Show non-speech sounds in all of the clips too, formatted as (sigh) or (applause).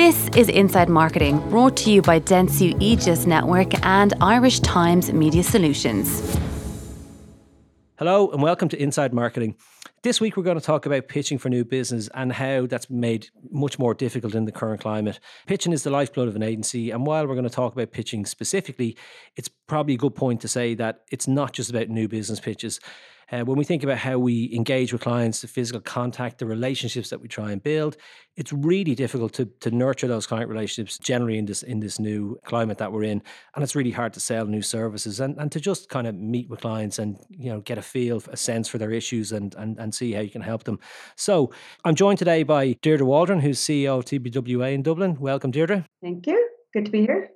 This is Inside Marketing, brought to you by Dentsu Aegis Network and Irish Times Media Solutions. Hello, and welcome to Inside Marketing. This week, we're going to talk about pitching for new business and how that's made much more difficult in the current climate. Pitching is the lifeblood of an agency. And while we're going to talk about pitching specifically, it's probably a good point to say that it's not just about new business pitches. Uh, when we think about how we engage with clients, the physical contact, the relationships that we try and build, it's really difficult to, to nurture those client relationships generally in this in this new climate that we're in. And it's really hard to sell new services and, and to just kind of meet with clients and you know get a feel, a sense for their issues and, and, and see how you can help them. So I'm joined today by Deirdre Waldron, who's CEO of TBWA in Dublin. Welcome, Deirdre. Thank you. Good to be here.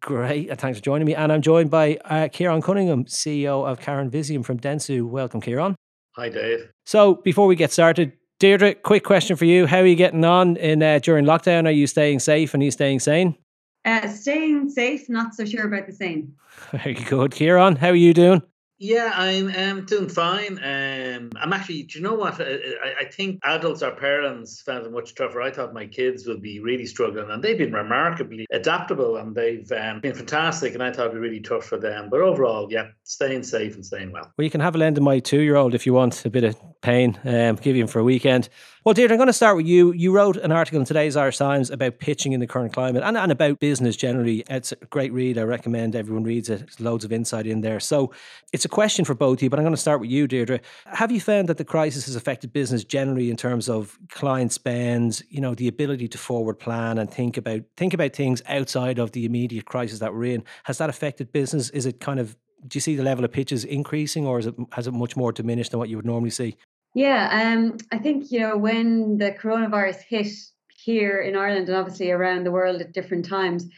Great. Uh, thanks for joining me. And I'm joined by uh, Kieran Cunningham, CEO of Carat Vizeum from Dentsu. Welcome, Kieran. Hi, Dave. So before we get started, Deirdre, quick question for you. How are you getting on in uh, during lockdown? Are you staying safe and are you staying sane? Uh, staying safe, not so sure about the same. (laughs) Very good. Kieran, how are you doing? Yeah, I'm um, doing fine. Um, I'm actually, do you know what? I, I think adults, our parents, found it much tougher. I thought my kids would be really struggling, and they've been remarkably adaptable and they've um, been fantastic. And I thought it'd be really tough for them. But overall, yeah, staying safe and staying well. Well, you can have a lend to my two year old if you want a bit of pain, um, give him for a weekend. Well, Deirdre, I'm going to start with you. You wrote an article in today's Irish Times about pitching in the current climate and, and about business generally. It's a great read. I recommend everyone reads it. There's loads of insight in there. So it's a question for both of you, but I'm going to start with you, Deirdre. Have you found that the crisis has affected business generally in terms of client spends, you know, the ability to forward plan and think about think about things outside of the immediate crisis that we're in? Has that affected business? Is it kind of do you see the level of pitches increasing or is it has it much more diminished than what you would normally see? Yeah, um, I think you know when the coronavirus hit here in Ireland and obviously around the world at different times,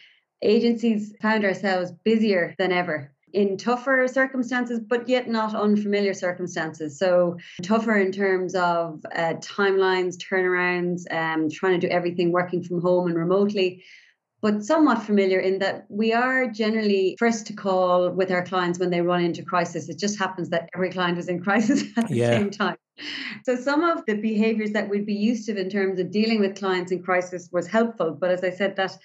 agencies found ourselves busier than ever in tougher circumstances, but yet not unfamiliar circumstances. So tougher in terms of uh, timelines, turnarounds, um, trying to do everything working from home and remotely but somewhat familiar in that we are generally first to call with our clients when they run into crisis. It just happens that every client is in crisis (laughs) at the yeah. same time. So some of the behaviors that we'd be used to in terms of dealing with clients in crisis was helpful. But as I said, that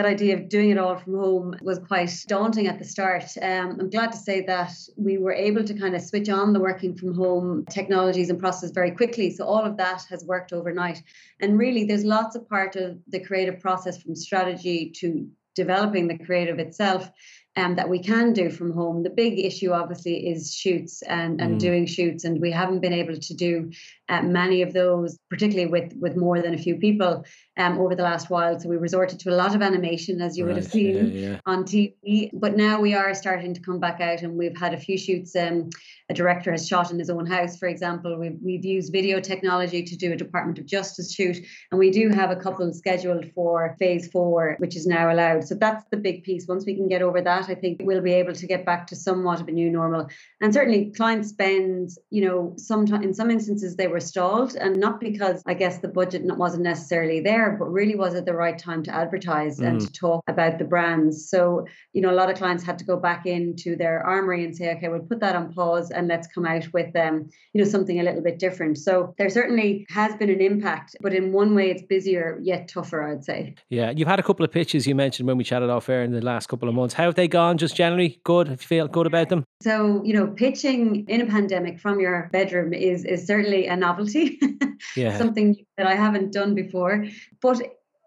that idea of doing it all from home was quite daunting at the start. Um, I'm glad to say that we were able to kind of switch on the working from home technologies and process very quickly. So all of that has worked overnight. And really, there's lots of part of the creative process from strategy to developing the creative itself um, that we can do from home. The big issue, obviously, is shoots and, and mm. doing shoots, and we haven't been able to do uh, many of those, particularly with with more than a few people, um, over the last while. So we resorted to a lot of animation, as you right. would have seen yeah, yeah. on TV. But now we are starting to come back out, and we've had a few shoots. Um, a director has shot in his own house, for example. We've we've used video technology to do a Department of Justice shoot, and we do have a couple scheduled for Phase Four, which is now allowed. So that's the big piece. Once we can get over that that, I think we'll be able to get back to somewhat of a new normal. And certainly, client spends, you know, sometimes in some instances they were stalled, and not because I guess the budget wasn't necessarily there, but really was it the right time to advertise mm. and to talk about the brands. So, you know, a lot of clients had to go back into their armory and say, okay, we'll put that on pause and let's come out with, um, you know, something a little bit different. So there certainly has been an impact, but in one way, it's busier yet tougher, I'd say. Yeah, you've had a couple of pitches you mentioned when we chatted off air in the last couple of months. How have they gone? Just generally good? Have you feel good about them? So you know, pitching in a pandemic from your bedroom is is certainly a novelty. (laughs) yeah. Something that I haven't done before, but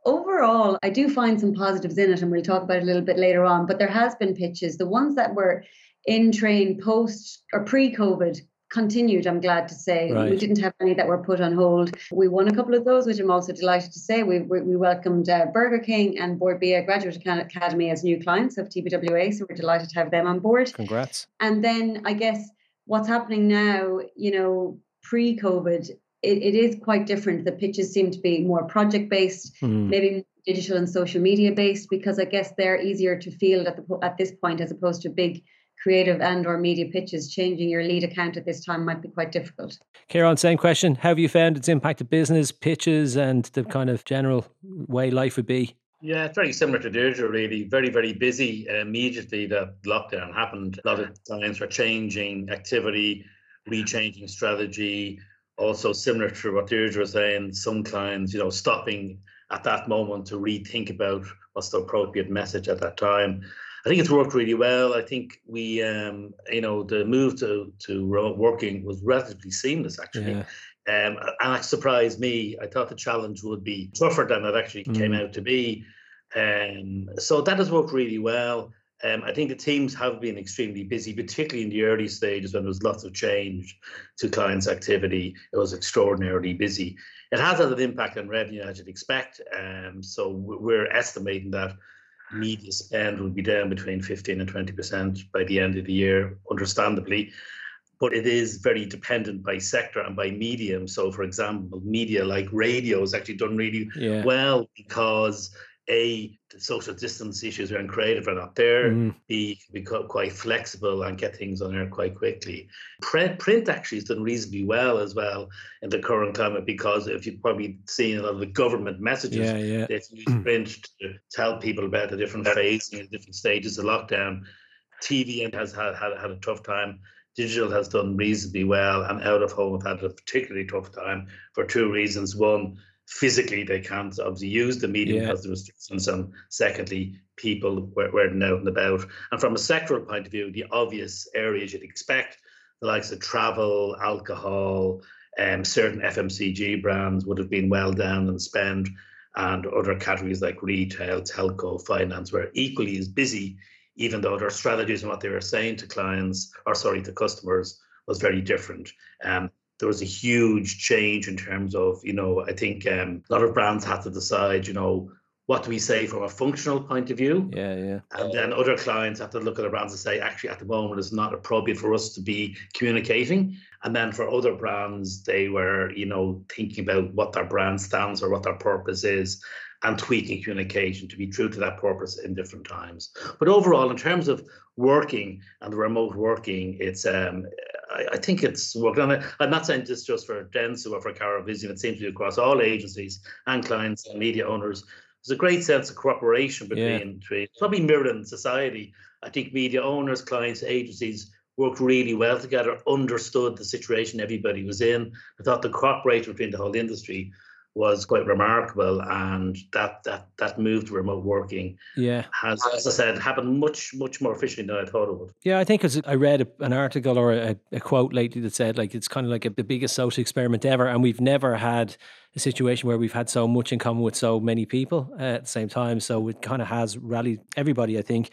overall, I do find some positives in it, and we'll talk about it a little bit later on. But there has been pitches. The ones that were in train post or pre-COVID continued, I'm glad to say. Right. We didn't have any that were put on hold. We won a couple of those, which I'm also delighted to say. We, we, we welcomed uh, Burger King and Bord Bia Graduate Academy as new clients of TBWA. So we're delighted to have them on board. Congrats. And then I guess what's happening now, you know, pre COVID, it, it is quite different. The pitches seem to be more project based, mm. maybe digital and social media based, because I guess they're easier to field at the at this point as opposed to big creative and or media pitches, changing your lead account at this time might be quite difficult. Kieran, same question. How have you found its impacted business, pitches and the kind of general way life would be? Yeah, it's very similar to Deirdre, really. Very, very busy immediately that lockdown happened. A lot of clients were changing activity, rechanging strategy. Also, similar to what Deirdre was saying, some clients, you know, stopping at that moment to rethink about what's the appropriate message at that time. I think it's worked really well. I think we, um, you know, the move to to remote working was relatively seamless actually. Yeah. Um, and it surprised me. I thought the challenge would be tougher than it actually mm. came out to be. Um, so that has worked really well. Um, I think the teams have been extremely busy, particularly in the early stages when there was lots of change to clients' activity. It was extraordinarily busy. It has had an impact on revenue, as you'd expect. Um, so we're estimating that media spend will be down between 15 and 20% by the end of the year, understandably. But it is very dependent by sector and by medium. So, for example, media like radio has actually done really yeah. well because a the social distance issues around creative are not there. Mm. B become quite flexible and get things on air quite quickly. Print print actually has done reasonably well as well in the current climate because if you've probably seen a lot of the government messages, yeah, yeah. they use (clears throat) print to tell people about the different phases and different stages of lockdown. TV has had, had had a tough time. Digital has done reasonably well, and out of home have had a particularly tough time for two reasons. One, physically they can't obviously use the medium yeah. because of the restrictions and secondly people were, weren't out and about and from a sectoral point of view the obvious areas you'd expect the likes of travel alcohol um, certain fmcg brands would have been well down in spend and other categories like retail telco finance were equally as busy even though their strategies and what they were saying to clients or sorry to customers was very different um, there was a huge change in terms of, you know, I think um, a lot of brands had to decide, you know, what do we say from a functional point of view? Yeah, yeah. And then other clients have to look at the brands and say, actually, at the moment, it's not appropriate for us to be communicating. And then for other brands, they were, you know, thinking about what their brand stands or what their purpose is, and tweaking communication to be true to that purpose in different times. But overall, in terms of working and the remote working, it's um, I, I think it's working on it. I'm not saying this just for Dentsu or for Vizeum. It seems to be across all agencies and clients and media owners. There's a great sense of cooperation between yeah. probably mirrored in society. I think media owners, clients, agencies worked really well together, understood the situation everybody was in. I thought the cooperation between the whole industry was quite remarkable and that that that move to remote working yeah. has as i said happened much much more efficiently than i thought it would. Yeah i think because i read a, an article or a, a, quote lately that said like it's kind of like a, the biggest social experiment ever and we've never had a situation where we've had so much in common with so many people uh, at the same time so it kind of has rallied everybody i think.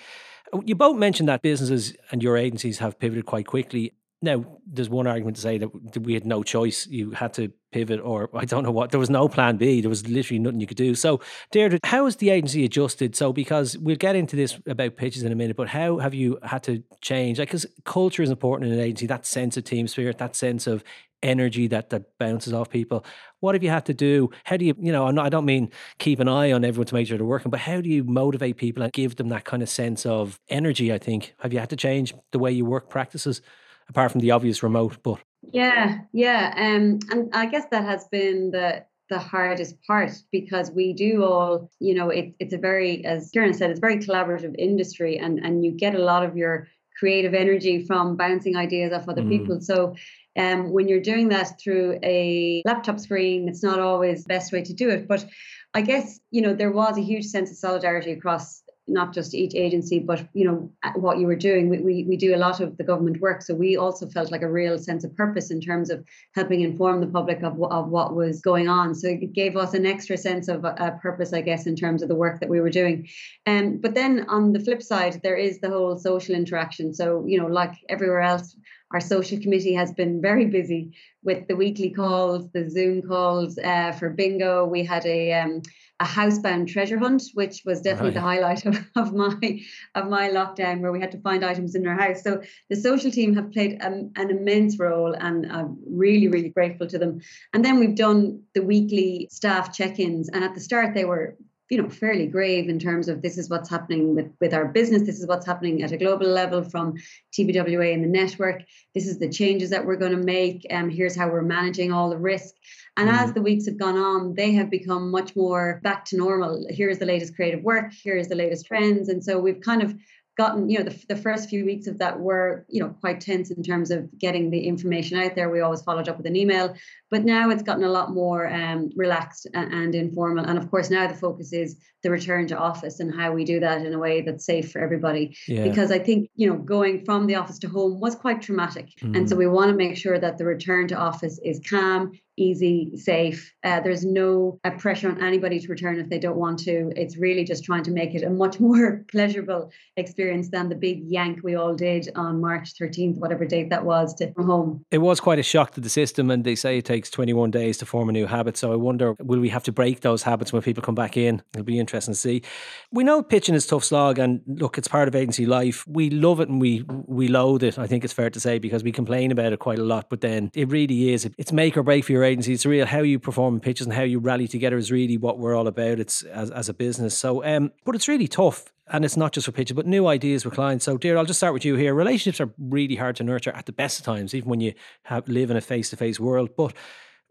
You both mentioned that businesses and your agencies have pivoted quite quickly now, there's one argument to say that we had no choice. You had to pivot, or I don't know what. There was no plan B. There was literally nothing you could do. So, Deirdre, how has the agency adjusted? So, because we'll get into this about pitches in a minute, but how have you had to change? Like, because culture is important in an agency. That sense of team spirit, that sense of energy that that bounces off people. What have you had to do? How do you, you know, i don't mean keep an eye on everyone to make sure they're working, but how do you motivate people and give them that kind of sense of energy? I think have you had to change the way you work practices? Apart from the obvious remote. But yeah, yeah, um, and I guess that has been the the hardest part because we do all, you know, it, it's a very, as Kieran said, it's a very collaborative industry, and and you get a lot of your creative energy from bouncing ideas off other mm. people. So um, when you're doing that through a laptop screen, it's not always the best way to do it. But I guess, you know, there was a huge sense of solidarity across not just each agency, but you know what you were doing. We, we we do a lot of the government work, so we also felt like a real sense of purpose in terms of helping inform the public of of what was going on. So it gave us an extra sense of a, purpose, I guess, in terms of the work that we were doing. Um, but then on the flip side, there is the whole social interaction. So you know, like everywhere else, our social committee has been very busy with the weekly calls, the Zoom calls uh, for bingo. We had a um, a housebound treasure hunt, which was definitely the highlight (laughs) of, of my of my lockdown, where we had to find items in our house. So the social team have played um, an immense role, and I'm really really grateful to them. And then we've done the weekly staff check-ins, and at the start they were you know fairly grave in terms of this is what's happening with with our business. This is what's happening at a global level from TBWA and the network. This is the changes that we're going to make and um, here's how we're managing all the risk. And mm. as the weeks have gone on they have become much more back to normal. Here's the latest creative work. Here's the latest trends. And so we've kind of gotten, you know, the, the first few weeks of that were, you know, quite tense in terms of getting the information out there. We always followed up with an email, but now it's gotten a lot more um, relaxed and, and informal. And of course, now the focus is the return to office and how we do that in a way that's safe for everybody. Yeah. Because I think, you know, going from the office to home was quite traumatic. Mm. And so we want to make sure that the return to office is calm, easy, safe. Uh, there's no uh, pressure on anybody to return if they don't want to. It's really just trying to make it a much (laughs) more pleasurable experience than the big yank we all did on March 13th, whatever date that was, to come home. It was quite a shock to the system, and they say it takes 21 days to form a new habit. So I wonder, will we have to break those habits when people come back in? It'll be interesting to see. We know pitching is tough slog, and look, it's part of agency life. We love it and we we loathe it. I think it's fair to say because we complain about it quite a lot, but then it really is. It's make or break for your agency. It's real how you perform in pitches and how you rally together is really what we're all about. It's as, as a business. So, um, but it's really tough. And it's not just for pitches, but new ideas with clients. So, dear, I'll just start with you here. Relationships are really hard to nurture at the best of times, even when you have, live in a face to face world. But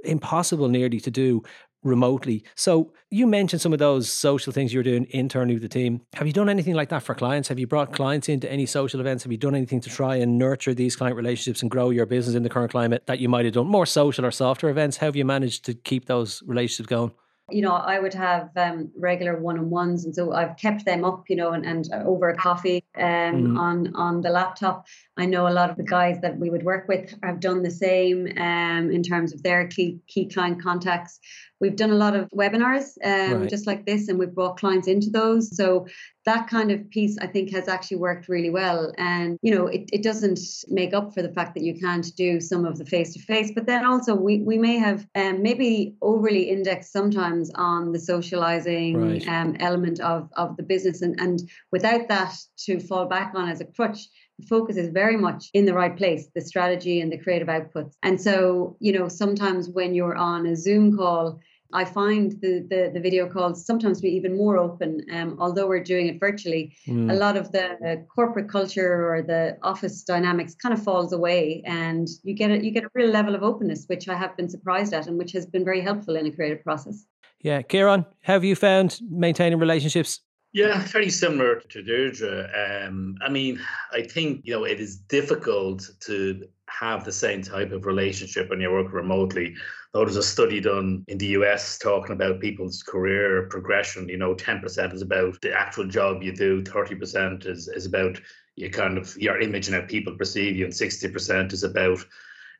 impossible nearly to do remotely. So you mentioned some of those social things you're doing internally with the team. Have you done anything like that for clients? Have you brought clients into any social events? Have you done anything to try and nurture these client relationships and grow your business in the current climate that you might have done more social or softer events? How have you managed to keep those relationships going? you know, I would have um, regular one-on-ones, and so I've kept them up, you know, and, and over a coffee um, mm. on on the laptop. I know a lot of the guys that we would work with have done the same um, in terms of their key key client contacts. We've done a lot of webinars, um, right. just like this, and we've brought clients into those. So that kind of piece, I think, has actually worked really well. And you know, it, it doesn't make up for the fact that you can't do some of the face to face, but then also we we may have um, maybe overly indexed sometimes on the socializing right. um, element of of the business, and and without that to fall back on as a crutch the focus is very much in the right place the strategy and the creative outputs and so you know sometimes when you're on a zoom call I find the, the, the video calls sometimes be even more open, um, although we're doing it virtually. Mm. A lot of the uh, corporate culture or the office dynamics kind of falls away, and you get a, you get a real level of openness, which I have been surprised at, and which has been very helpful in a creative process. Yeah, Kieran, have you found maintaining relationships yeah, very similar to Deirdre. Um, I mean, I think you know it is difficult to have the same type of relationship when you work remotely. Though there's a study done in the US talking about people's career progression. You know, 10% is about the actual job you do, 30% is is about your kind of your image and how people perceive you, and 60% is about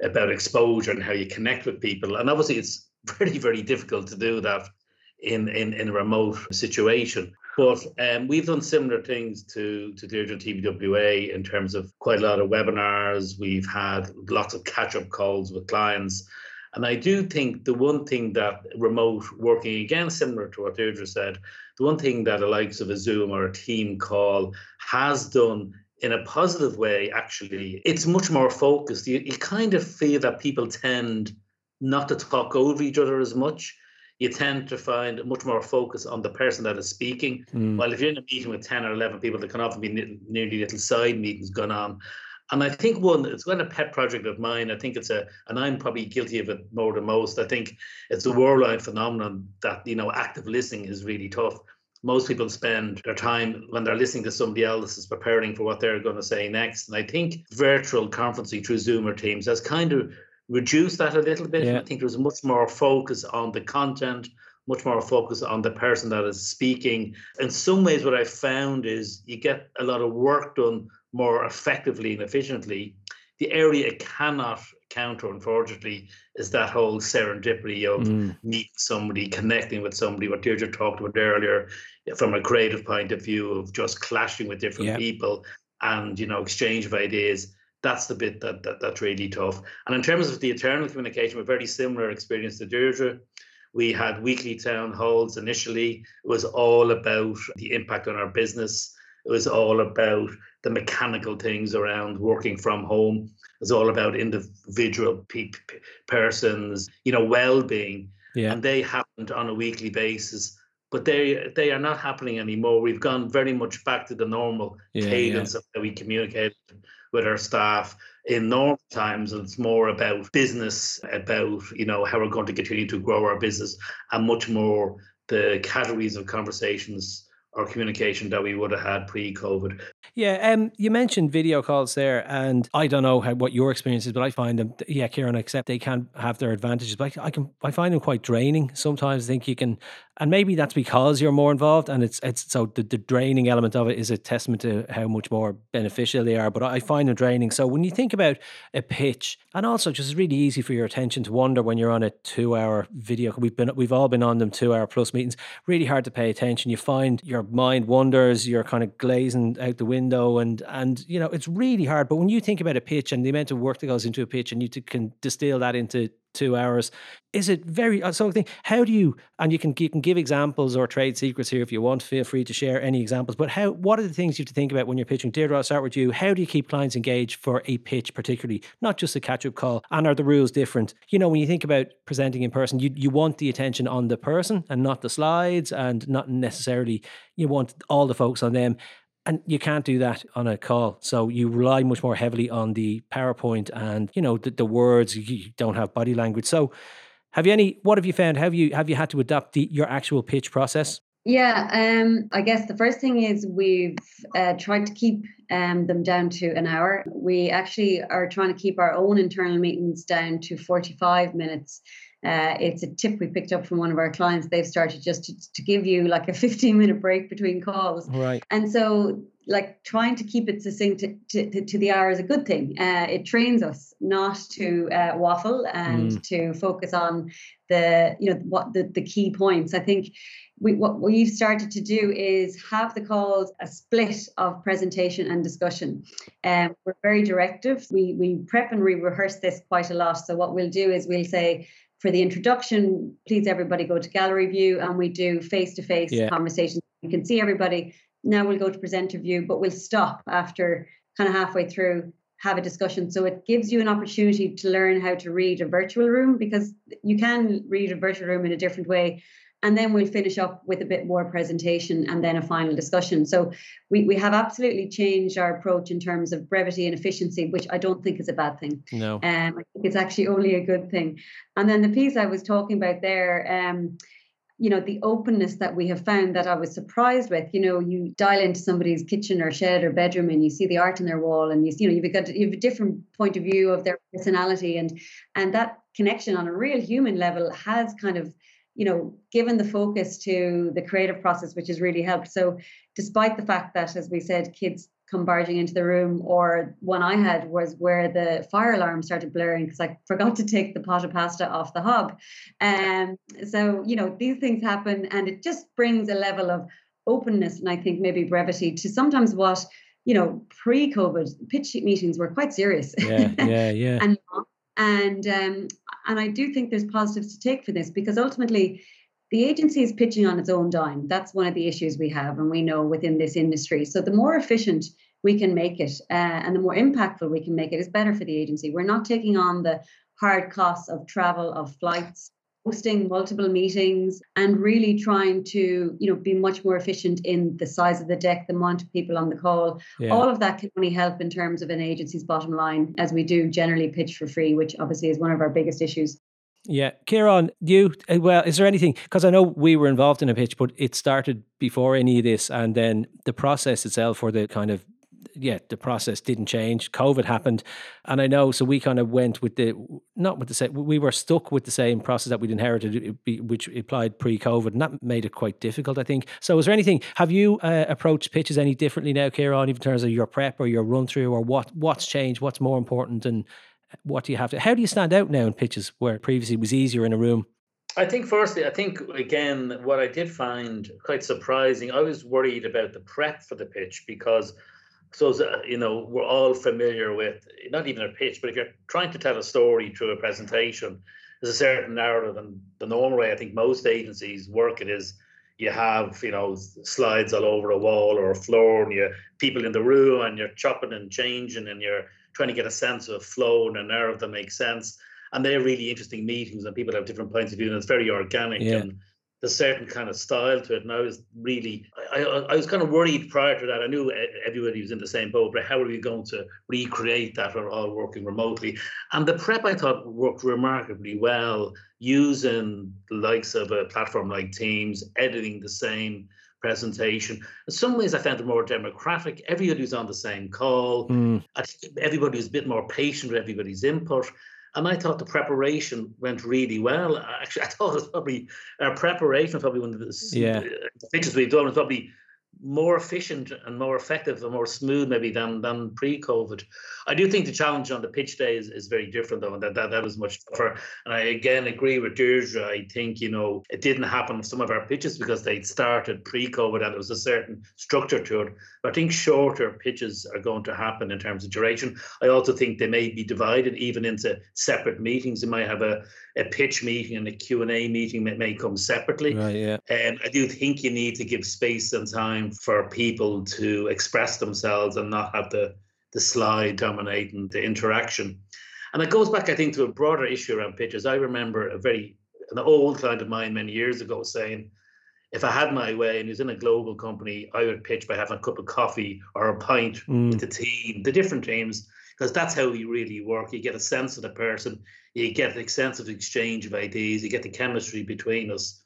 about exposure and how you connect with people. And obviously, it's (laughs) very very difficult to do that in in, in a remote situation. But um, we've done similar things to to Deirdre TBWA in terms of quite a lot of webinars. We've had lots of catch up calls with clients. And I do think the one thing that remote working, again, similar to what Deirdre said, the one thing that the likes of a Zoom or a team call has done in a positive way, actually, it's much more focused. You, you kind of feel that people tend not to talk over each other as much you tend to find much more focus on the person that is speaking. Mm. While if you're in a meeting with 10 or 11 people, there can often be nearly little side meetings going on. And I think one, it's been a pet project of mine. I think it's a, and I'm probably guilty of it more than most. I think it's a worldwide phenomenon that, you know, active listening is really tough. Most people spend their time when they're listening to somebody else is preparing for what they're going to say next. And I think virtual conferencing through Zoom or Teams has kind of reduce that a little bit. Yeah. I think there's much more focus on the content, much more focus on the person that is speaking. In some ways, what I found is you get a lot of work done more effectively and efficiently. The area it cannot counter, unfortunately, is that whole serendipity of mm. meeting somebody, connecting with somebody, what Deirdre talked about earlier, from a creative point of view of just clashing with different yeah. people and you know exchange of ideas that's the bit that, that that's really tough. And in terms of the internal communication, we're very similar experience to Deirdre. We had weekly town halls initially. It was all about the impact on our business. It was all about the mechanical things around working from home. It was all about individual pe- persons, you know, well-being. Yeah. And they happened on a weekly basis but they they are not happening anymore. We've gone very much back to the normal yeah, cadence yeah. of how we communicate with our staff in normal times it's more about business about you know how we're going to continue to grow our business and much more the categories of conversations or communication that we would have had pre-covid Yeah, um, you mentioned video calls there, and I don't know how, what your experience is, but I find them, yeah, Kieran, except they can have their advantages, but I, I can, I find them quite draining. Sometimes I think you can, and maybe that's because you're more involved, and it's, it's so the, the draining element of it is a testament to how much more beneficial they are. But I find them draining. So when you think about a pitch, and also just really easy for your attention to wander when you're on a two-hour video. We've been, we've all been on them two-hour plus meetings. Really hard to pay attention. You find your mind wanders. You're kind of glazing out the window and and you know it's really hard. But when you think about a pitch and the amount of work that goes into a pitch and you can distill that into two hours is it very uh, so I think how do you and you can you can give examples or trade secrets here if you want feel free to share any examples but how what are the things you have to think about when you're pitching? Deirdre I'll start with you. How do you keep clients engaged for a pitch particularly? Not just a catch-up call. And are the rules different? You know when you think about presenting in person you, you want the attention on the person and not the slides and not necessarily you want all the focus on them and you can't do that on a call. So you rely much more heavily on the powerpoint and you know the, the words. You don't have body language. So have you any what have you found? Have you have you had to adapt the, your actual pitch process? Yeah, um, I guess the first thing is we've uh, tried to keep um, them down to an hour. We actually are trying to keep our own internal meetings down to 45 minutes uh, it's a tip we picked up from one of our clients. They've started just to, to give you like a (laughs) 15 minute break between calls. Right. And so, like, trying to keep it succinct to, to, to the hour is a good thing. Uh, it trains us not to uh, waffle and mm. to focus on the, you know, what the, the key points. I think we, what we've started to do is have the calls a split of presentation and discussion. Um, we're very directive. We we prep and we rehearse this quite a lot. So what we'll do is we'll say for the introduction, please everybody go to gallery view and we do face to face conversations. You can see everybody. Now we'll go to presenter view, but we'll stop after kind of halfway through, have a discussion. So it gives you an opportunity to learn how to read a virtual room because you can read a virtual room in a different way and then we'll finish up with a bit more presentation and then a final discussion. So we, we have absolutely changed our approach in terms of brevity and efficiency, which I don't think is a bad thing. No. Um, I think it's actually only a good thing. And then the piece I was talking about there, um, you know, the openness that we have found that I was surprised with. You know, you dial into somebody's kitchen or shed or bedroom and you see the art on their wall and you, see, you know, you've got you have a different point of view of their personality and and that connection on a real human level has kind of you know, given the focus to the creative process, which has really helped. So, despite the fact that, as we said, kids come barging into the room, or one I had was where the fire alarm started blaring because I (laughs) forgot to take the pot of pasta off the hob. And um, so, you know, these things happen, and it just brings a level of openness and I think maybe brevity to sometimes what you know pre-COVID pitch meetings were quite serious. Yeah, yeah, yeah. (laughs) and and um, and I do think there's positives to take for this because ultimately the agency is pitching on its own dime. That's one of the issues we have, and we know within this industry. So the more efficient we can make it, uh, and the more impactful we can make it, is better for the agency. We're not taking on the hard costs of travel, of flights, hosting multiple meetings and really trying to you know be much more efficient in the size of the deck the amount of people on the call yeah. all of that can only help in terms of an agency's bottom line as we do generally pitch for free which obviously is one of our biggest issues yeah, Kieran, you uh, well, is there anything? Because I know we were involved in a pitch, but it started before any of this, and then the process itself, or the kind of yeah, the process didn't change. COVID happened, and I know. So we kind of went with the not with the same. We were stuck with the same process that we'd inherited, which applied pre-COVID, and that made it quite difficult. I think. So, is there anything? Have you uh, approached pitches any differently now, Kieran, in terms of your prep or your run through, or what what's changed? What's more important, and what do you have to? How do you stand out now in pitches where previously it was easier in a room? I think, firstly, I think again, what I did find quite surprising. I was worried about the prep for the pitch because so uh, you know we're all familiar with not even a pitch but if you're trying to tell a story through a presentation there's a certain narrative and the normal way i think most agencies work it is you have you know slides all over a wall or a floor and you people in the room and you're chopping and changing and you're trying to get a sense of flow and a narrative that makes sense and they're really interesting meetings and people have different points of view and it's very organic yeah. and there's certain kind of style to it. And I was really, I, I was kind of worried prior to that. I knew everybody was in the same boat, but how are we going to recreate that? We're all working remotely. And the prep I thought worked remarkably well using the likes of a platform like Teams, editing the same presentation. In some ways, I found it more democratic. Everybody was on the same call. Mm. Everybody was a bit more patient with everybody's input. And I thought the preparation went really well. Actually, (laughs) I thought it was probably our preparation, probably one of the, yeah. Uh, pitches we've done, was probably more efficient and more effective and more smooth maybe than than pre-COVID. I do think the challenge on the pitch day is, is very different though, and that, that that is much tougher. And I again agree with Deirdre. I think, you know, it didn't happen on some of our pitches because they'd started pre-COVID and there was a certain structure to it. But I think shorter pitches are going to happen in terms of duration. I also think they may be divided even into separate meetings. You might have a, a pitch meeting and a Q&A meeting that may come separately. Right, yeah. And I do think you need to give space and time for people to express themselves and not have the, the slide dominating the interaction. And it goes back, I think, to a broader issue around pitches. I remember a very an old client of mine many years ago saying, if I had my way and he was in a global company, I would pitch by having a cup of coffee or a pint mm. with the team, the different teams, because that's how we really work. You get a sense of the person, you get the sense of exchange of ideas, you get the chemistry between us.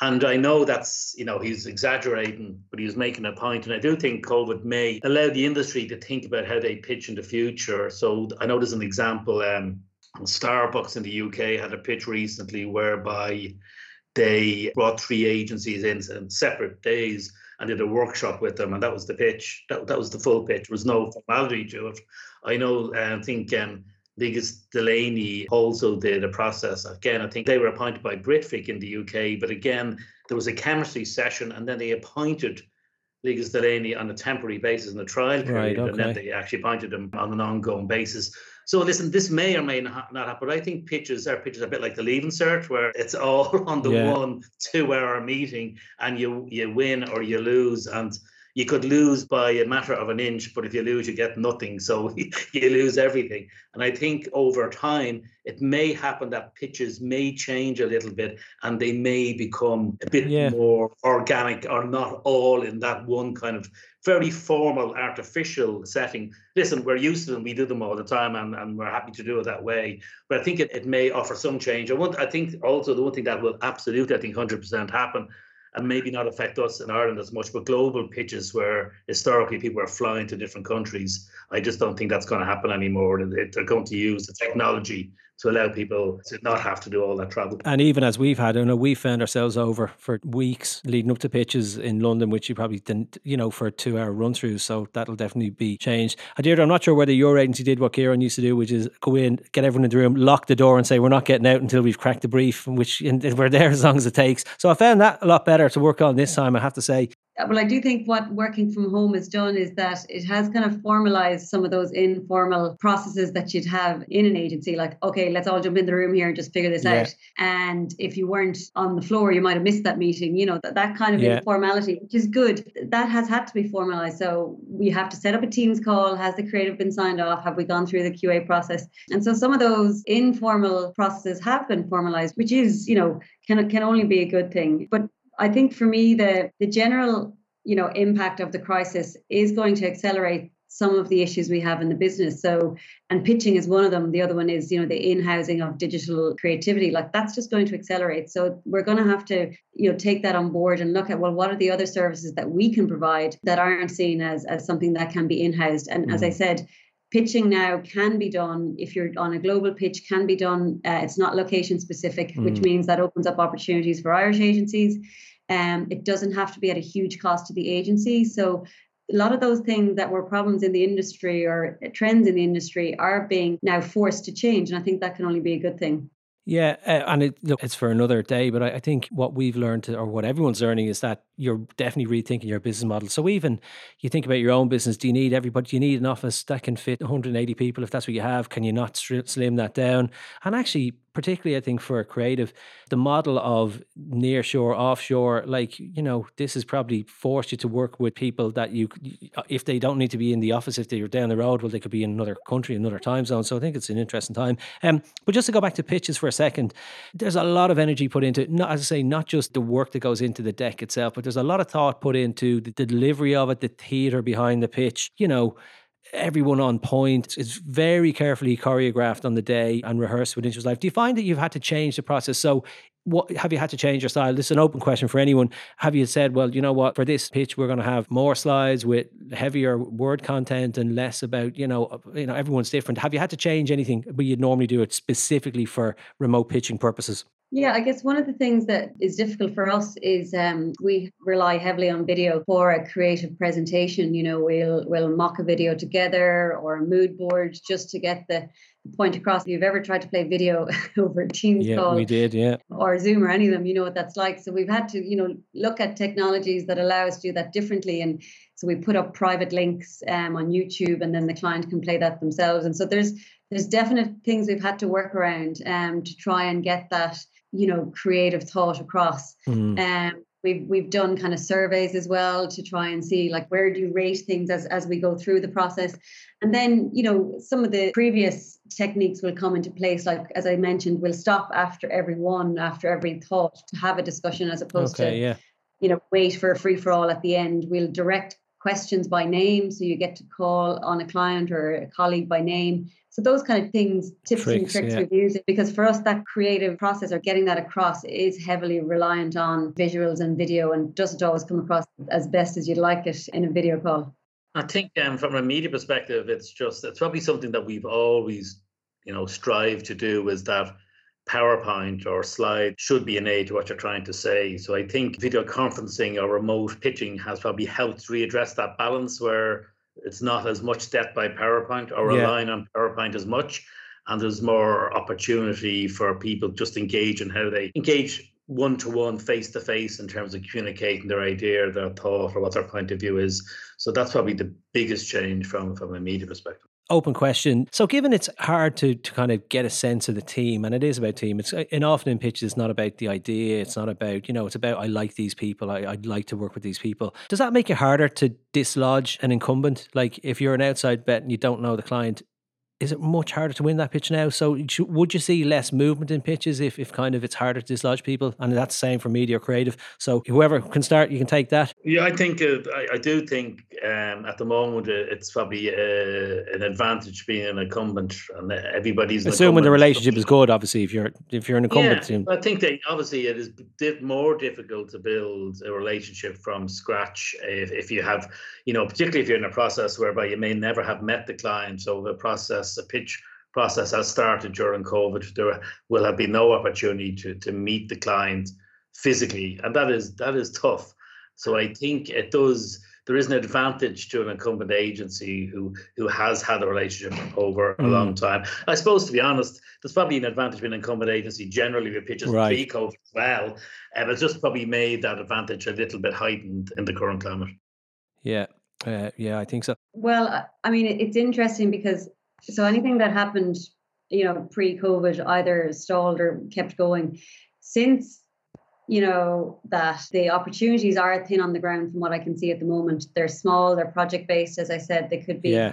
And I know that's, you know, he's exaggerating, but he's making a point. And I do think COVID may allow the industry to think about how they pitch in the future. So I know there's an example. Um, Starbucks in the UK had a pitch recently whereby they brought three agencies in on separate days and did a workshop with them, and that was the pitch. That, that was the full pitch. There was no formality to it. I know, I think um, Leagas Delaney also did a process. Again, I think they were appointed by Britvic in the UK, but again, there was a chemistry session and then they appointed Leagas Delaney on a temporary basis in the trial period, right, okay. and then they actually appointed him on an ongoing basis. So listen, this may or may not, happen, but I think pitches are pitches a bit like the Leaving Cert, where it's all (laughs) on the yeah. one two-hour meeting, and you you win or you lose, and you could lose by a matter of an inch, but if you lose, you get nothing. So (laughs) you lose everything. And I think over time, it may happen that pitches may change a little bit and they may become a bit yeah. more organic or not all in that one kind of very formal, artificial setting. Listen, we're used to them, we do them all the time, and, and we're happy to do it that way. But I think it, it may offer some change. I want I think also the one thing that will absolutely, I think 100% happen and maybe not affect us in Ireland as much, but global pitches where historically people are flying to different countries, I just don't think that's going to happen anymore. They're going to use the technology to allow people to not have to do all that travel. And even as we've had, I know we found ourselves over for weeks leading up to pitches in London, which you probably didn't, you know, for a two hour run throughs. So that'll definitely be changed. Deirdre, I'm not sure whether your agency did what Kieran used to do, which is go in, get everyone in the room, lock the door, and say, we're not getting out until we've cracked the brief, which (laughs) we're there as long as it takes. So I found that a lot better to work on this time, I have to say. Uh, well, I do think what working from home has done is that it has kind of formalized some of those informal processes that you'd have in an agency. Like, okay, let's all jump in the room here and just figure this yeah. out. And if you weren't on the floor, you might have missed that meeting. You know, that, that kind of yeah. informality, which is good. That has had to be formalized. So we have to set up a Teams call. Has the creative been signed off? Have we gone through the QA process? And so some of those informal processes have been formalized, which is, you know, can can only be a good thing. But I think for me, the the general you know impact of the crisis is going to accelerate some of the issues we have in the business. So, and pitching is one of them. The other one is, you know, the in-housing of digital creativity. Like that's just going to accelerate. So we're going to have to, you know, take that on board and look at well, what are the other services that we can provide that aren't seen as as something that can be in-housed. And mm. as I mm. said, pitching now can be done if you're on a global pitch can be done uh, it's not location specific mm. which means that opens up opportunities for irish agencies. Um, it doesn't have to be at a huge cost to the agency. So a lot of those things that were problems in the industry or trends in the industry are being now forced to change and i think that can only be a good thing yeah, uh, and it, look, it's for another day. But I, I, think what we've learned, or what everyone's learning, is that you're definitely rethinking your business model. So even you think about your own business, do you need everybody? Do you need an office that can fit 180 people? If that's what you have, can you not slim that down? And actually, particularly I think for a creative, the model of near shore, offshore, like, you know, this has probably forced you to work with people that you, if they don't need to be in the office, if they're down the road, well, they could be in another country, another time zone. So I think it's an interesting time. Um, but just to go back to pitches for a second, there's a lot of energy put into. Not, as I say, not just the work that goes into the deck itself, but there's a lot of thought put into the, the delivery of it, the theatre behind the pitch, you know, everyone on point. It's very carefully choreographed on the day and rehearsed with Interest Live. Do you find that you've had to change the process? So what have you had to change your style? This is an open question for anyone. Have you said, well, you know what, for this pitch, we're going to have more slides with heavier word content and less about, you know, you know, everyone's different. Have you had to change anything, but you'd normally do it specifically for remote pitching purposes? Yeah, I guess one of the things that is difficult for us is um, we rely heavily on video for a creative presentation. You know, we'll we'll mock a video together or a mood board just to get the point across. If you've ever tried to play video (laughs) over a Teams yeah, call, we did, yeah, or Zoom or any of them, you know what that's like. So we've had to, you know, look at technologies that allow us to do that differently. And so we put up private links um, on YouTube, and then the client can play that themselves. And so there's there's definite things we've had to work around um, to try and get that you know creative thought across. Mm. um we've we've done kind of surveys as well to try and see like where do you rate things as as we go through the process. And then you know some of the previous techniques will come into place like as i mentioned we'll stop after every one after every thought to have a discussion as opposed okay, to yeah. you know wait for a free for all at the end. We'll direct questions by name. So you get to call on a client or a colleague by name so those kind of things, tips tricks, and tricks yeah. we've used because for us that creative process or getting that across is heavily reliant on visuals and video and doesn't always come across as best as you'd like it in a video call. I think um, from a media perspective, it's just it's probably something that we've always, you know, strive to do is that PowerPoint or slide should be an aid to what you're trying to say. So I think video conferencing or remote pitching has probably helped readdress that balance where it's not as much death by PowerPoint or Yeah. relying on PowerPoint as much. And there's more opportunity for people just engage in how they engage one to one, face to face in terms of communicating their idea, their thought, or what their point of view is. So that's probably the biggest change from from a media perspective open question. So, given it's hard to to kind of get a sense of the team, and it is about team. It's uh, and often in pitches, it's not about the idea. It's not about you know. It's about I like these people. I, I'd like to work with these people. Does that make it harder to dislodge an incumbent? Like if you're an outside bet and you don't know the client, is it much harder to win that pitch now? So would you see less movement in pitches if, if kind of it's harder to dislodge people? And that's the same for media or creative. So whoever can start, you can take that. Yeah, I think uh, I, I, do think um, at the moment uh, it's probably uh, an advantage being an incumbent, and everybody's assuming the relationship is good. Obviously, if you're if you're an incumbent, yeah, I think that obviously it is more difficult to build a relationship from scratch if, if you have, you know, particularly if you're in a process whereby you may never have met the client. So the process process, the pitch process has started during COVID. There will have been no opportunity to to meet the client physically, and that is that is tough. So I think it does. There is an advantage to an incumbent agency who who has had a relationship over mm. a long time. I suppose, to be honest, there's probably an advantage with an incumbent agency generally with pitches right. pre-COVID as well, and it's just probably made that advantage a little bit heightened in the current climate. Yeah, uh, yeah, I think so. Well, I mean, it's interesting because so anything that happened, you know, pre-COVID either stalled or kept going. Since you know that the opportunities are thin on the ground from what I can see at the moment. They're small, they're project based, as I said. They could be yeah.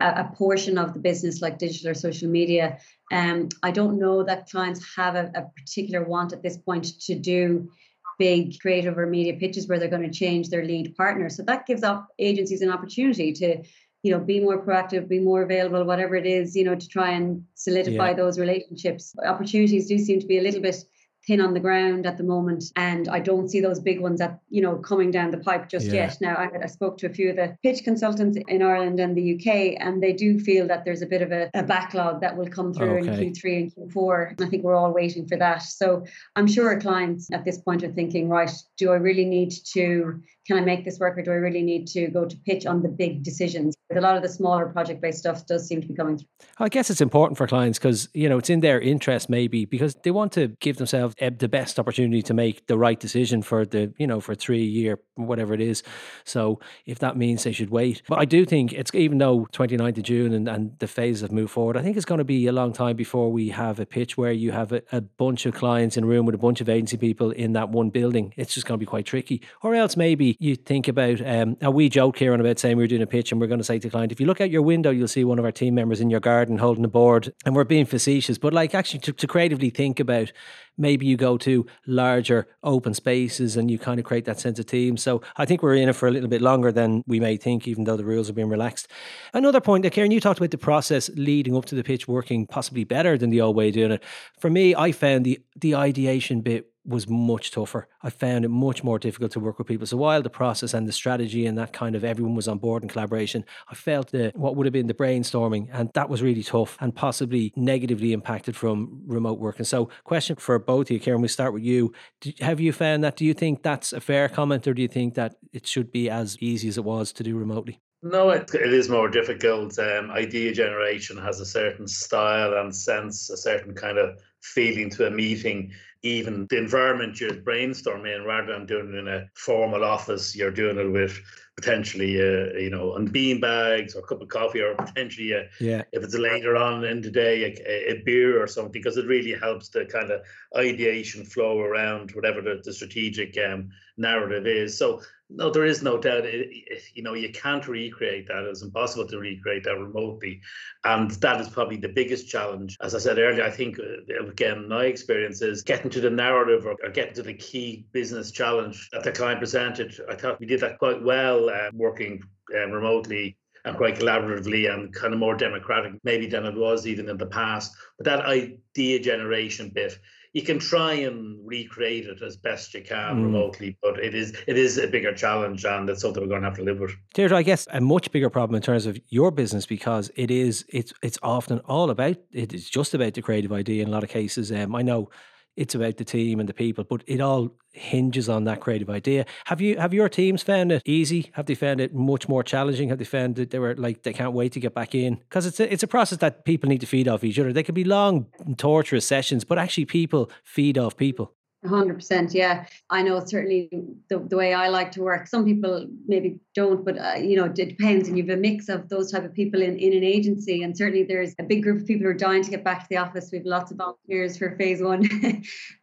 a, a, portion of the business like digital or social media. Um, I don't know that clients have a, a particular want at this point to do big creative or media pitches where they're going to change their lead partner. So that gives up agencies an opportunity to you know be more proactive be more available whatever it is you know to try and solidify yeah. those relationships opportunities do seem to be a little bit thin on the ground at the moment and i don't see those big ones that you know coming down the pipe just yeah. yet now I, I, spoke to a few of the pitch consultants in ireland and the uk and they do feel that there's a bit of a, a backlog that will come through okay. in q3 and q4 i think we're all waiting for that so i'm sure clients at this point are thinking right do i really need to can I make this work or do I really need to go to pitch on the big decisions? A lot of the smaller project based stuff does seem to be coming through. I guess it's important for clients because, you know, it's in their interest maybe because they want to give themselves the best opportunity to make the right decision for the, you know, for three year, whatever it is. So if that means they should wait. But I do think it's, even though 29th of June and, and the phases have moved forward, I think it's going to be a long time before we have a pitch where you have a, a bunch of clients in a room with a bunch of agency people in that one building. It's just going to be quite tricky. Or else maybe you think about, um, and we joked here on about saying we're doing a pitch and we're going to say to the client, if you look out your window, you'll see one of our team members in your garden holding a board. And we're being facetious, but like actually to, to creatively think about maybe you go to larger open spaces and you kind of create that sense of team. So I think we're in it for a little bit longer than we may think, even though the rules have been relaxed. Another point, Kieran, you talked about the process leading up to the pitch working possibly better than the old way of doing it. For me, I found the the ideation bit was much tougher. I found it much more difficult to work with people. So while the process and the strategy and that kind of everyone was on board in collaboration, I felt that what would have been the brainstorming and that was really tough and possibly negatively impacted from remote work. And so, question for both of you, Kieran, we start with you. Have you found that? Do you think that's a fair comment, or do you think that it should be as easy as it was to do remotely? No, it, it is more difficult. Um, idea generation has a certain style and sense, a certain kind of feeling to a meeting even the environment you're brainstorming in, rather than doing it in a formal office, you're doing it with potentially, uh, you know, on bean bags or a cup of coffee, or potentially, a, yeah. if it's later on in the day, a, a, beer or something, because it really helps the kind of ideation flow around whatever the, the strategic um, narrative is. So no, there is no doubt. It, it, you know, you can't recreate that. It's impossible to recreate that remotely, and that is probably the biggest challenge. As I said earlier, I think uh, again, my experience is getting to the narrative or, or, getting to the key business challenge that the client presented. I thought we did that quite well, uh, working um, remotely and quite collaboratively and kind of more democratic maybe than it was even in the past. But that idea generation bit you can try and recreate it as best you can mm. remotely, but it is it is a bigger challenge and it's something we're going to have to live with. Deirdre, I guess a much bigger problem in terms of your business because it is it's it's often all about it is just about the creative idea in a lot of cases. Um, I know it's about the team and the people, but it all hinges on that creative idea. Have you have your teams found it easy? Have they found it much more challenging? Have they found that they were like they can't wait to get back in? Because it's a, it's a process that people need to feed off each other. They can be long, torturous sessions, but actually people feed off people. 100% yeah. I know certainly the, the way i like to work some people maybe don't but uh, you know it depends and you have a mix of those type of people in, in an agency and certainly there's a big group of people who are dying to get back to the office. We have lots of volunteers for phase one.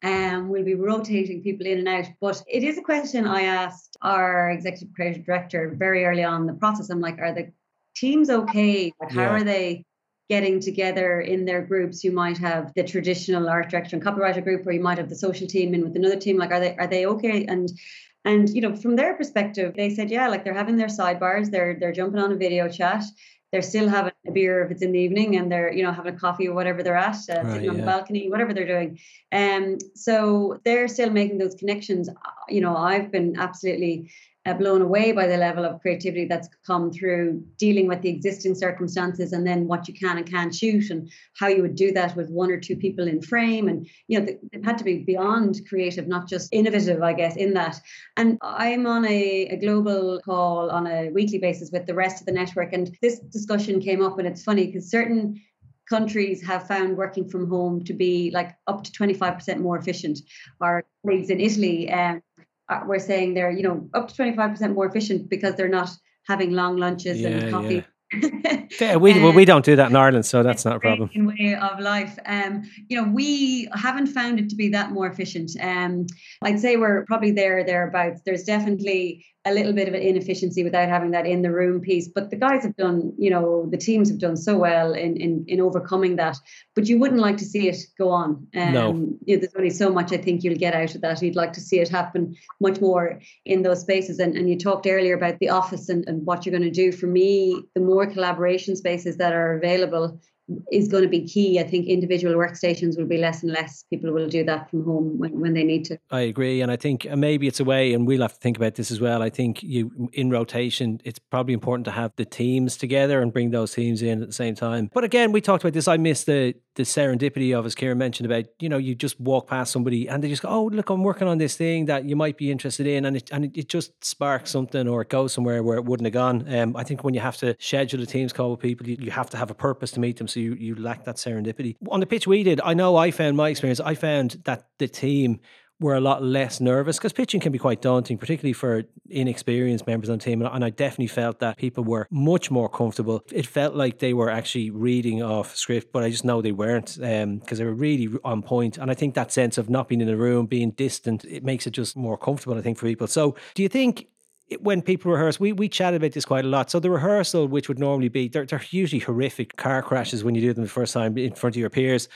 And (laughs) um, we'll be rotating people in and out but it is a question i asked our executive creative director very early on in the process. I'm like are the teams okay? Like how yeah. are they getting together in their groups. You might have the traditional art director and copywriter group or you might have the social team in with another team. Like are they are they okay? And and you know from their perspective they said yeah like they're having their sidebars. They're they're jumping on a video chat. They're still having a beer if it's in the evening and they're you know having a coffee or whatever they're at uh, right, sitting on yeah. the balcony whatever they're doing. Um so they're still making those connections. You know i've been absolutely uh, blown away by the level of creativity that's come through dealing with the existing circumstances and then what you can and can't shoot and how you would do that with one or two people in frame and you know they've had to be beyond creative not just innovative i guess in that and i'm on a, a global call on a weekly basis with the rest of the network and this discussion came up and it's funny because certain countries have found working from home to be like up to 25% more efficient. Our colleagues in Italy um, we're saying they're you know up to 25% more efficient because they're not having long lunches yeah, and coffee yeah (laughs) yeah, we well, we don't do that in Ireland, so that's not a problem. Way of life, um, you know, we haven't found it to be that more efficient. Um, I'd say we're probably there thereabouts. There's definitely a little bit of an inefficiency without having that in the room piece, but the guys have done, you know, the teams have done so well in in in overcoming that. But you wouldn't like to see it go on. Um, no, you know, there's only so much I think you'll get out of that. You'd like to see it happen much more in those spaces. And and you talked earlier about the office and, and what you're going to do. For me, the more collaboration spaces that are available is going to be key. I think individual workstations will be less and less. People will do that from home when, when they need to. I agree. And I think maybe it's a way, and we'll have to think about this as well. I think you in rotation, it's probably important to have the teams together and bring those teams in at the same time. But again, we talked about this. I missed the the serendipity of, as Kieran mentioned about, you know, you just walk past somebody and they just go, oh, look, I'm working on this thing that you might be interested in. And it, and it, just sparks something or it goes somewhere where it wouldn't have gone. Um, I think when you have to schedule a Teams call with people, you, you have to have a purpose to meet them. So you, you lack that serendipity. On the pitch we did, I know I found my experience, I found that the team were a lot less nervous because pitching can be quite daunting, particularly for inexperienced members on the team. And I definitely felt that people were much more comfortable. It felt like they were actually reading off script, but I just know they weren't because um, they were really on point. And I think that sense of not being in a room, being distant, it makes it just more comfortable, I think, for people. So do you think when people rehearse, we, we chat about this quite a lot. So the rehearsal, which would normally be, they're, they're usually horrific car crashes when you do them the first time in front of your peers.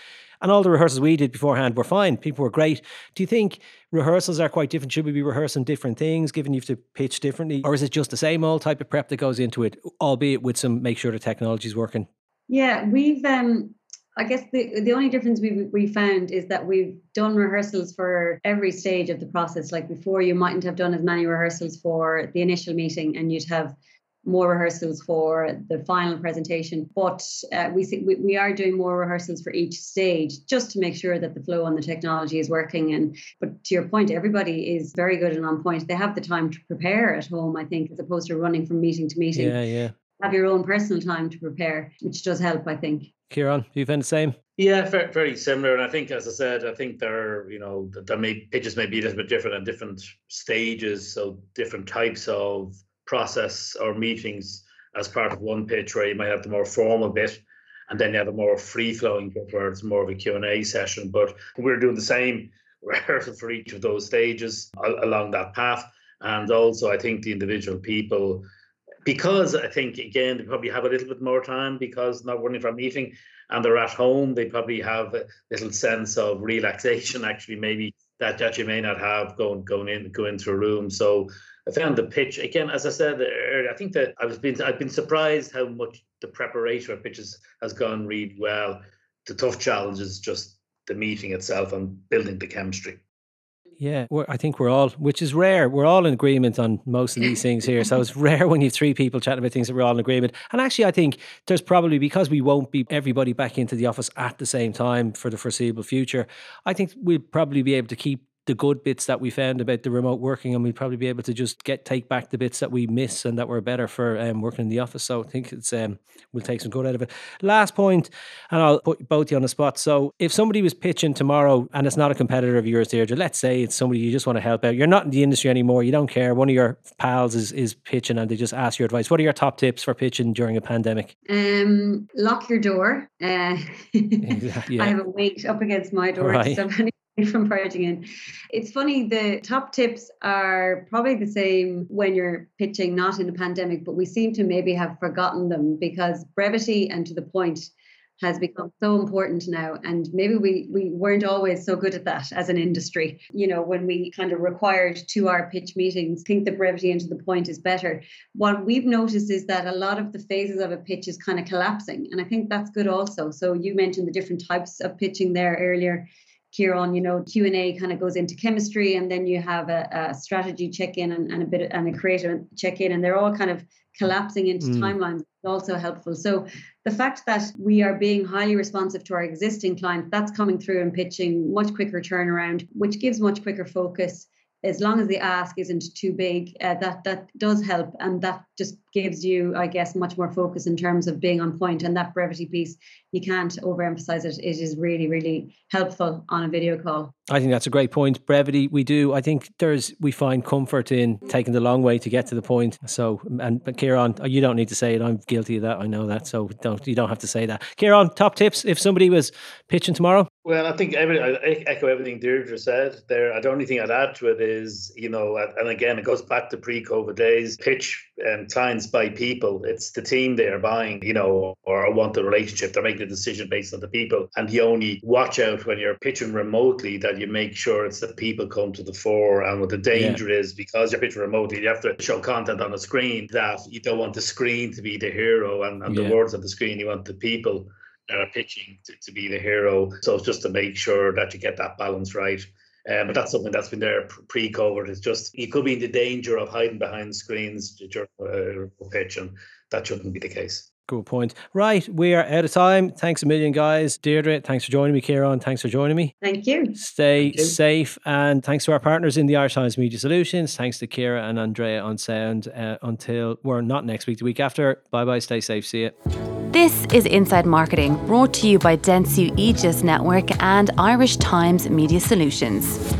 And all the rehearsals we did beforehand were fine. People were great. Do you think rehearsals are quite different? Should we be rehearsing different things, given you have to pitch differently? Or is it just the same old type of prep that goes into it, albeit with some make sure the technology is working? Yeah, we've um I guess the the only difference we we found is that we've done rehearsals for every stage of the process. Like before, you mightn't have done as many rehearsals for the initial meeting, and you'd have more rehearsals for the final presentation. But uh, we, we we are doing more rehearsals for each stage just to make sure that the flow on the technology is working. And but to your point, everybody is very good and on point. They have the time to prepare at home, I think, as opposed to running from meeting to meeting. Yeah, yeah. Have your own personal time to prepare, which does help, I think. Kieran, you find the same? Yeah, very, very similar. And I think, as I said, I think there, are, you know, there may pitches may be a little bit different at different stages, so different types of process or meetings as part of one pitch, where you might have the more formal bit, and then you have a more free-flowing bit where it's more of a Q and A session. But we're doing the same rehearsal (laughs) for each of those stages along that path, and also I think the individual people because I think again they probably have a little bit more time because not running from meeting and they're at home, they probably have a little sense of relaxation actually maybe that, that you may not have going going in going into a room. So I found the pitch again, as I said earlier, I think that I was been I've been surprised how much the preparation of pitches has gone really well. The tough challenge is just the meeting itself and building the chemistry. Yeah, I think we're all, which is rare. We're all in agreement on most of these things here. So it's (laughs) rare when you have three people chatting about things that we're all in agreement. And actually, I think there's probably because we won't be everybody back into the office at the same time for the foreseeable future. I think we'll probably be able to keep the good bits that we found about the remote working, and we'd probably be able to just get take back the bits that we miss and that were better for um, working in the office. So I think it's um, we'll take some good out of it. Last point, and I'll put both you on the spot. So if somebody was pitching tomorrow and it's not a competitor of yours, Deirdre, let's say it's somebody you just want to help out. You're not in the industry anymore. You don't care. One of your pals is is pitching, and they just ask your advice. What are your top tips for pitching during a pandemic? Um, lock your door. Uh, (laughs) yeah. I have a weight up against my door. Right. From in. It's funny, the top tips are probably the same when you're pitching, not in a pandemic, but we seem to maybe have forgotten them because brevity and to the point has become so important now. And maybe we we weren't always so good at that as an industry. You know when we kind of required two hour pitch meetings think the brevity and to the point is better. What we've noticed is that a lot of the phases of a pitch is kind of collapsing and i think that's good also. So you mentioned the different types of pitching there earlier Kieran, you know, Q and A kind of goes into chemistry, and then you have a, a strategy check-in and, and a bit of, and a creative check-in, and they're all kind of collapsing into mm. timelines. Also helpful. So the fact that we are being highly responsive to our existing clients, that's coming through and pitching much quicker turnaround, which gives much quicker focus as long as the ask isn't too big, uh, that that does help, and that just gives you, I guess, much more focus in terms of being on point. And that brevity piece, you can't overemphasize it. It is really, really helpful on a video call. I think that's a great point. Brevity, we do. I think there's we find comfort in taking the long way to get to the point. So, and but Kieran, you don't need to say it. I'm guilty of that. I know that. So don't you don't have to say that. Kieran, top tips if somebody was pitching tomorrow. Well, I think every, I echo everything Deirdre said there. The only thing I'd add to it is, you know, and again, it goes back to pre-COVID days. Pitch and clients buy people. It's the team they are buying, you know, or want the relationship. They're making a decision based on the people. And you only watch out when you're pitching remotely that you make sure it's the people come to the fore. And what the danger yeah. is because you're pitching remotely, you have to show content on the screen that you don't want the screen to be the hero and, and yeah. the words of the screen. You want the people that are pitching to, to be the hero. So it's just to make sure that you get that balance right. Um, but that's something that's been there pre-COVID. It's just you could be in the danger of hiding behind screens during a uh, pitch, and that shouldn't be the case. Good point. Right, we are out of time. Thanks a million, guys. Deirdre, thanks for joining me. Kieran, thanks for joining me. Thank you. Stay Thank you. safe, and thanks to our partners in the Irish Times Media Solutions. Thanks to Kira and Andrea on sound. Uh, until we're not next week, the week after. Bye bye. Stay safe. See you. This is Inside Marketing, brought to you by Dentsu Aegis Network and Irish Times Media Solutions.